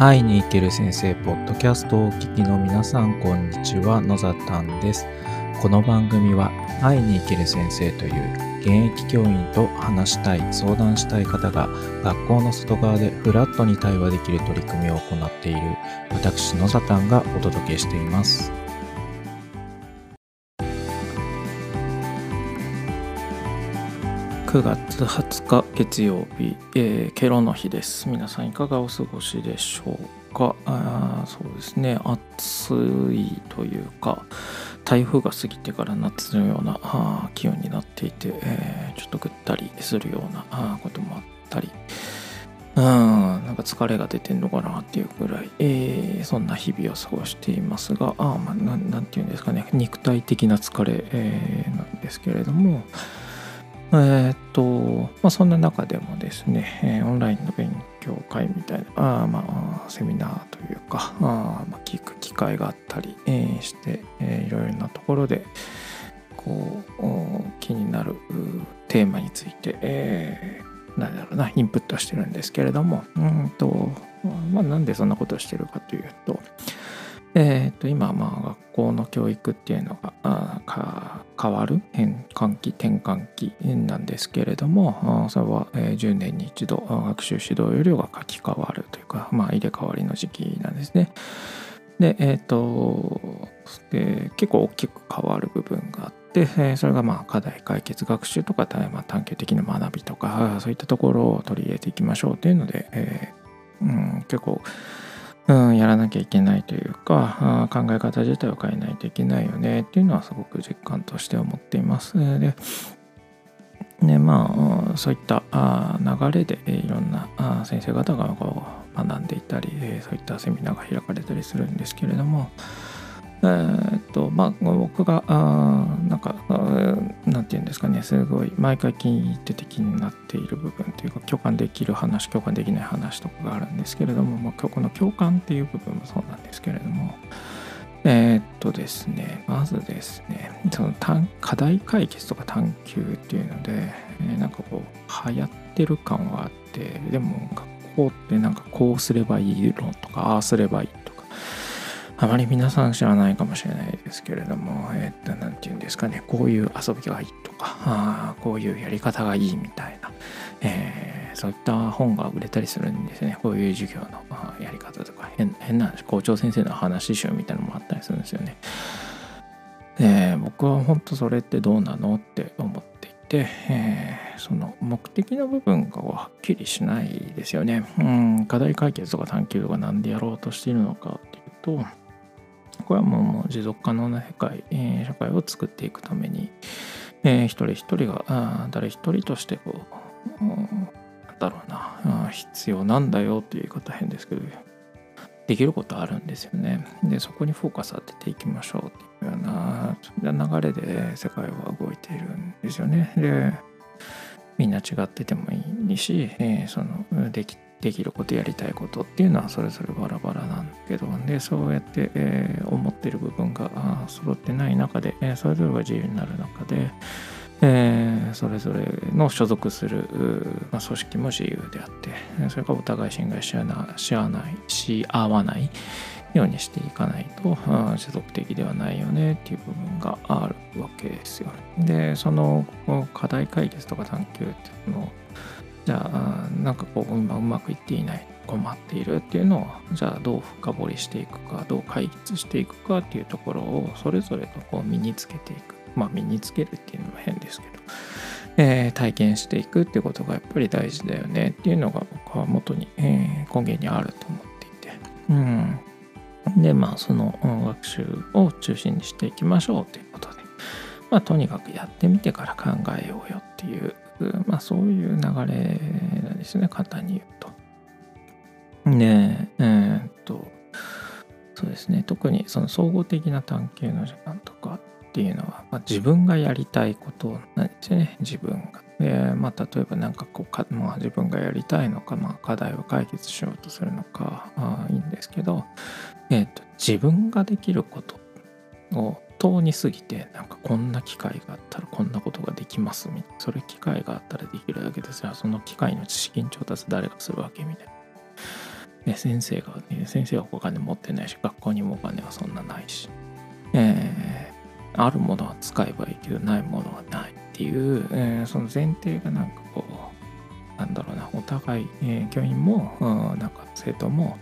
会いに行ける先生ポッドキャストをお聞きの皆さんこんにちは。野ざたんです。この番組は会いに行ける先生という現役教員と話したい相談したい方が学校の外側でフラットに対話できる取り組みを行っている私野ざたんがお届けしています。9月20日月曜日、えー、ケロの日です。皆さんいかがお過ごしでしょうか？あそうですね。暑いというか台風が過ぎてから夏のようなあ気温になっていて、えー、ちょっとぐったりするようなあこともあったり。うんなんか疲れが出てんのかなっていうぐらい、えー、そんな日々を過ごしていますがあまあなんていうんですかね。肉体的な疲れ、えー、なんですけれどもえ、っと、まあ、そんな中でもですね、えー、オンラインの勉強会みたいな、あまあ、セミナーというか、あまあ、聞く機会があったり、えー、して、えー、いろいろなところで、こう、気になるテーマについて、えー、なんだろうな、インプットしてるんですけれども、うんと、まあ、なんでそんなことをしてるかというと、えー、と今まあ学校の教育っていうのがあ変わる変換期転換期なんですけれどもそれは10年に一度学習指導要領が書き換わるというか、まあ、入れ替わりの時期なんですね。で、え、ー、とで結構大きく変わる部分があって、それがまあ課題解決学習とか、まあ、探究的な学びとかそういったところを取り入れていきましょうというので、えーうん、結構うん、やらなきゃいけないというか考え方自体を変えないといけないよねっていうのはすごく実感として思っています。でねまあ、そういった流れでいろんな先生方がこう学んでいたりそういったセミナーが開かれたりするんですけれどもえ、っとまあ僕があなんかなんて言うんですかねすごい毎回聞いてて気になっている部分というか共感できる話共感できない話とかがあるんですけれども、まあ、この共感っていう部分もそうなんですけれどもえー、っとですねまずですねその課題解決とか探求っていうので、えー、なんかこう流行ってる感はあってでも学校ってなんかこうすればいい論とかああすればいいあまり皆さん知らないかもしれないですけれども、えっ、と、なんて言うんですかね、こういう遊びがいいとか、あこういうやり方がいいみたいな、えー、そういった本が売れたりするんですね。こういう授業のやり方とか、変変な校長先生の話集みたいなのもあったりするんですよね。で僕は本当それってどうなのって思っていて、えー、その目的の部分がはっきりしないですよね。うん、課題解決とか探究とか何でやろうとしているのかっていうと、これはもう持続可能な世界、えー、社会を作っていくために、えー、一人一人があ誰一人としてこう、なんだろうな必要なんだよっていう言い方変ですけどできることあるんですよね。でそこにフォーカス当てていきましょうっていうような流れで世界は動いているんですよね。でみんな違っててもいいし、えー、そのできできることやりたいことっていうのはそれぞれバラバラなんけどでそうやって、えー、思ってる部分が揃ってない中で、えー、それぞれが自由になる中で、えー、それぞれの所属する、まあ、組織も自由であってそれがお互い侵害し合わし合ないし合わないようにしていかないと持続的ではないよねっていう部分があるわけですよ。でその課題解決とか探求っていうのをじゃあなんかこう今うまくいっていない困っているっていうのをじゃあどう深掘りしていくかどう解決していくかっていうところをそれぞれとこう身につけていく。まあ身につけるっていうのも変ですけど、えー、体験していくってことがやっぱり大事だよねっていうのが僕は元に、えー、根源にあると思っていて。うん。でまあその学習を中心にしていきましょうということで。まあとにかくやってみてから考えようよっていうまあそういう流れなんですね、簡単に言うと。ねえ、えー、っと、そうですね、特にその総合的な探求の時間とかっていうのは、まあ、自分がやりたいことなんですね、自分が。で、まあ、例えば何かこうか、まあ、自分がやりたいのか、まあ、課題を解決しようとするのかあいいんですけど、えーと自分ができることを当に過ぎてなんかこんな機会があったらこんなことができますみたいな。それ機会があったらできるだけですがその機会の資金調達誰がするわけみたいな。ね、先生が、ね、先生はお金持ってないし学校にもお金はそんなないし、えー、あるものは使えばいいけどないものはないっていう、えー、その前提がなんかこうなんだろうなお互い、えー、教員も、うん、なんか生徒も、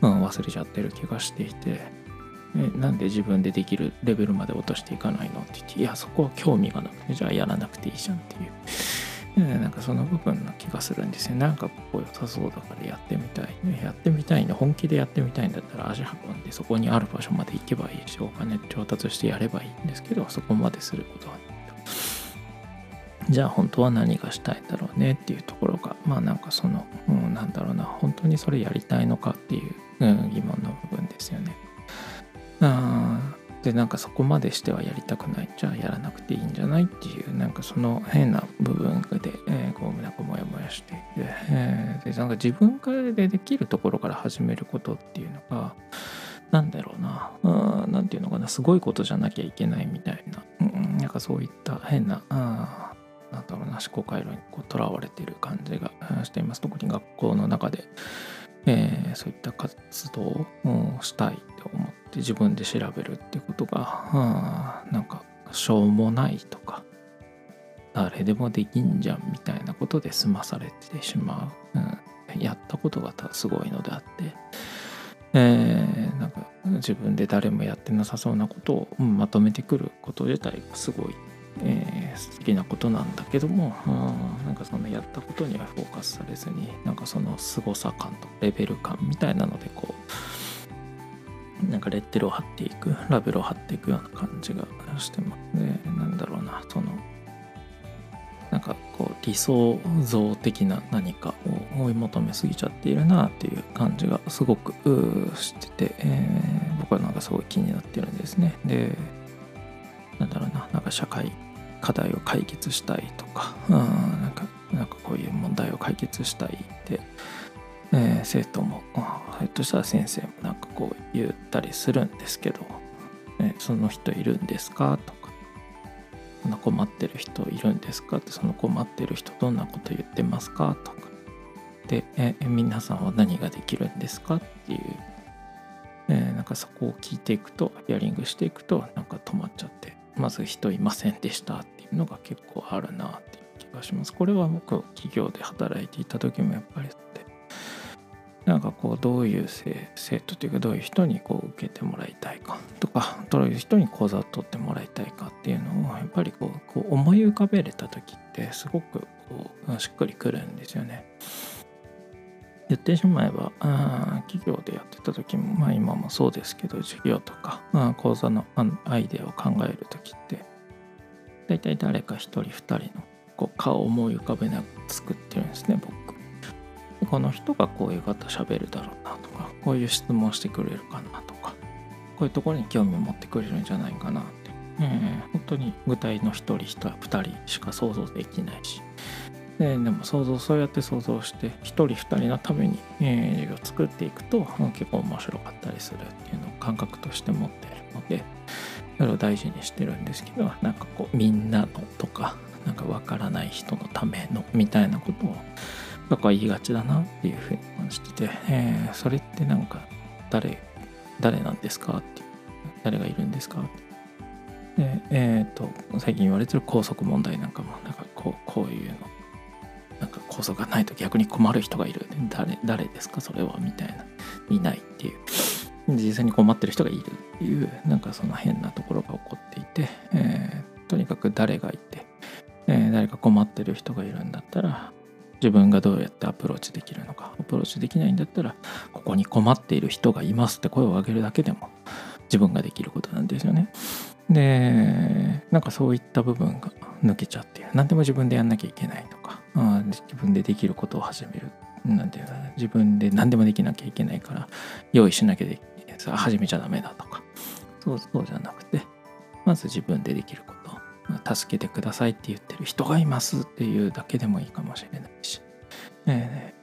うん、忘れちゃってる気がしていて、えなんで自分でできるレベルまで落としていかないのって言っていやそこは興味がなくてじゃあやらなくていいじゃんっていう。なんかその部分な気がするんですよ。なんかここ良さそうだからやってみたい。やってみたいね。本気でやってみたいんだったら足運んでそこにある場所まで行けばいいし、お金調達してやればいいんですけど、そこまですることはない。じゃあ本当は何がしたいんだろうねっていうところが、まあなんかその、うん、なんだろうな、本当にそれやりたいのかっていう、うん、疑問の部分ですよね。あでなんかそこまでしてはやりたくないじゃあやらなくていいんじゃないっていうなんかその変な部分で、えー、こうなんかモヤモヤしていて、えー、でなんか自分からでできるところから始めることっていうのがなんだろうな何て言うのかなすごいことじゃなきゃいけないみたいな、うん、なんかそういった変なあなんだろうな思考回路にとらわれてる感じがしています。特に学校の中で、えー、そういった活動をしたいと思って自分で調べるってことが、はあ、なんかしょうもないとか誰でもできんじゃんみたいなことで済まされてしまう、うん、やったことがすごいのであって、えー、なんか自分で誰もやってなさそうなことを、まとめてくること自体がすごい、えー、素敵なことなんだけども、うん、なんかそのやったことにはフォーカスされずになんかその凄さ感とレベル感みたいなのでこうなんかレッテルを貼っていくラベルを貼っていくような感じがしてますね。なんだろうなそのなんかこう理想像的な何かを追い求めすぎちゃっているなっていう感じがすごくしてて、えー、僕はなんかすごい気になってるんですね。でなんだろうななんか社会課題を解決したいとか、うん、なんかなんかこういう問題を解決したいってえー、生徒もひょっとしたら先生もなんかこう言ったりするんですけど「えその人いるんですか?」とか「そんな困ってる人いるんですか?」って「その困ってる人どんなこと言ってますか?」とかで「え皆さんは何ができるんですか?」っていう、え、なんかそこを聞いていくとヒアリングしていくとなんか止まっちゃってまず人いませんでしたっていうのが結構あるなっていう気がします。これは僕企業で働いていた時もやっぱりなんかこうどういう生徒というかどういう人にこう受けてもらいたいかとかどういう人に講座を取ってもらいたいかっていうのをやっぱりこうこう思い浮かべれた時ってすごくこうしっくりくるんですよね。言ってしまえばあ企業でやってた時もまあ今もそうですけど授業とかまあ講座のアイデアを考える時って大体誰か一人二人のこう顔を思い浮かべながら作ってるんですね僕。この人がこういう方喋るだろうなとかこういう質問してくれるかなとかこういうところに興味を持ってくれるんじゃないかなって、えー、本当に具体の1人1 2人しか想像できないし。ででも想像そうやって想像して1人2人のために、えー、授業を作っていくと結構面白かったりするっていうのを感覚として持っているのでそれを大事にしてるんですけどなんかこうみんなのとかなんかわからない人のためのみたいなことをとか言いがちだなっていうふうに感じてて、えー、それってなんか誰誰なんですか？って誰がいるんですか？って。でえっ、ー、と最近言われてる校則問題なんかもなんかこうこういうの。なんか校則がないと逆に困る人がいる。誰誰ですか？それはみたいな。いないっていう。実際に困ってる人がいるっていうなんかその変なところが起こっていて、えー、とにかく誰がいて、えー、誰か困ってる人がいるんだったら自分がどうやってアプローチできるのかアプローチできないんだったらここに困っている人がいますって声を上げるだけでも自分ができることなんですよね。でなんかそういった部分が抜けちゃって何でも自分でやんなきゃいけないとかあ自分でできることを始めるなんていうか自分で何でもできなきゃいけないから用意しなきゃで始めちゃダメだとかそうそうじゃなくてまず自分でできること助けてくださいって言ってる人がいますっていうだけでもいいかもしれない、え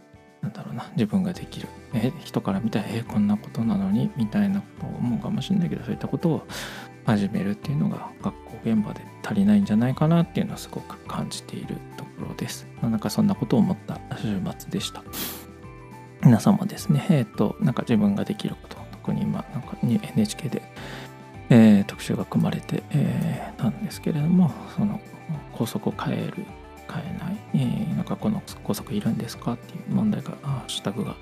ー、なんだろうな自分ができる、えー、人から見たらえー、こんなことなのにみたいなことを思うかもしれないけどそういったことを始めるっていうのが学校現場で足りないんじゃないかなっていうのはすごく感じているところです。なんかそんなことを思った週末でした。皆さんもですね、えっ、と、なんか自分ができること、特に今、なんか NHK で、えー、特集が組まれて、えー、なんですけれども、その、校則を変える、変えない、えー、なんかこの校則いるんですか？っていう問題が、ハッシュタグが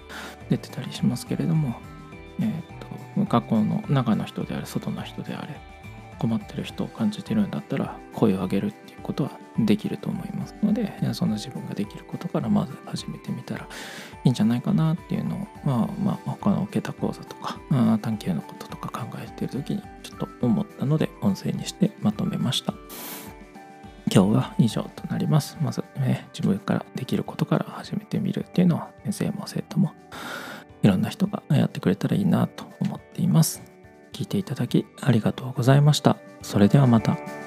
出てたりしますけれども、えっ、と、学校の中の人であれ、外の人であれ、困ってる人を感じてるんだったら声を上げるっていうことはできると思いますのでその自分ができることからまず始めてみたらいいんじゃないかなっていうのをまあまあ他の受けた講座とか探究のこととか考えてる時にちょっと思ったので音声にしてまとめました。今日は以上となりますまず、ね、自分からできることから始めてみるっていうのは先生も生徒もいろんな人がやってくれたらいいなと思っています聞いていただきありがとうございました。それではまた。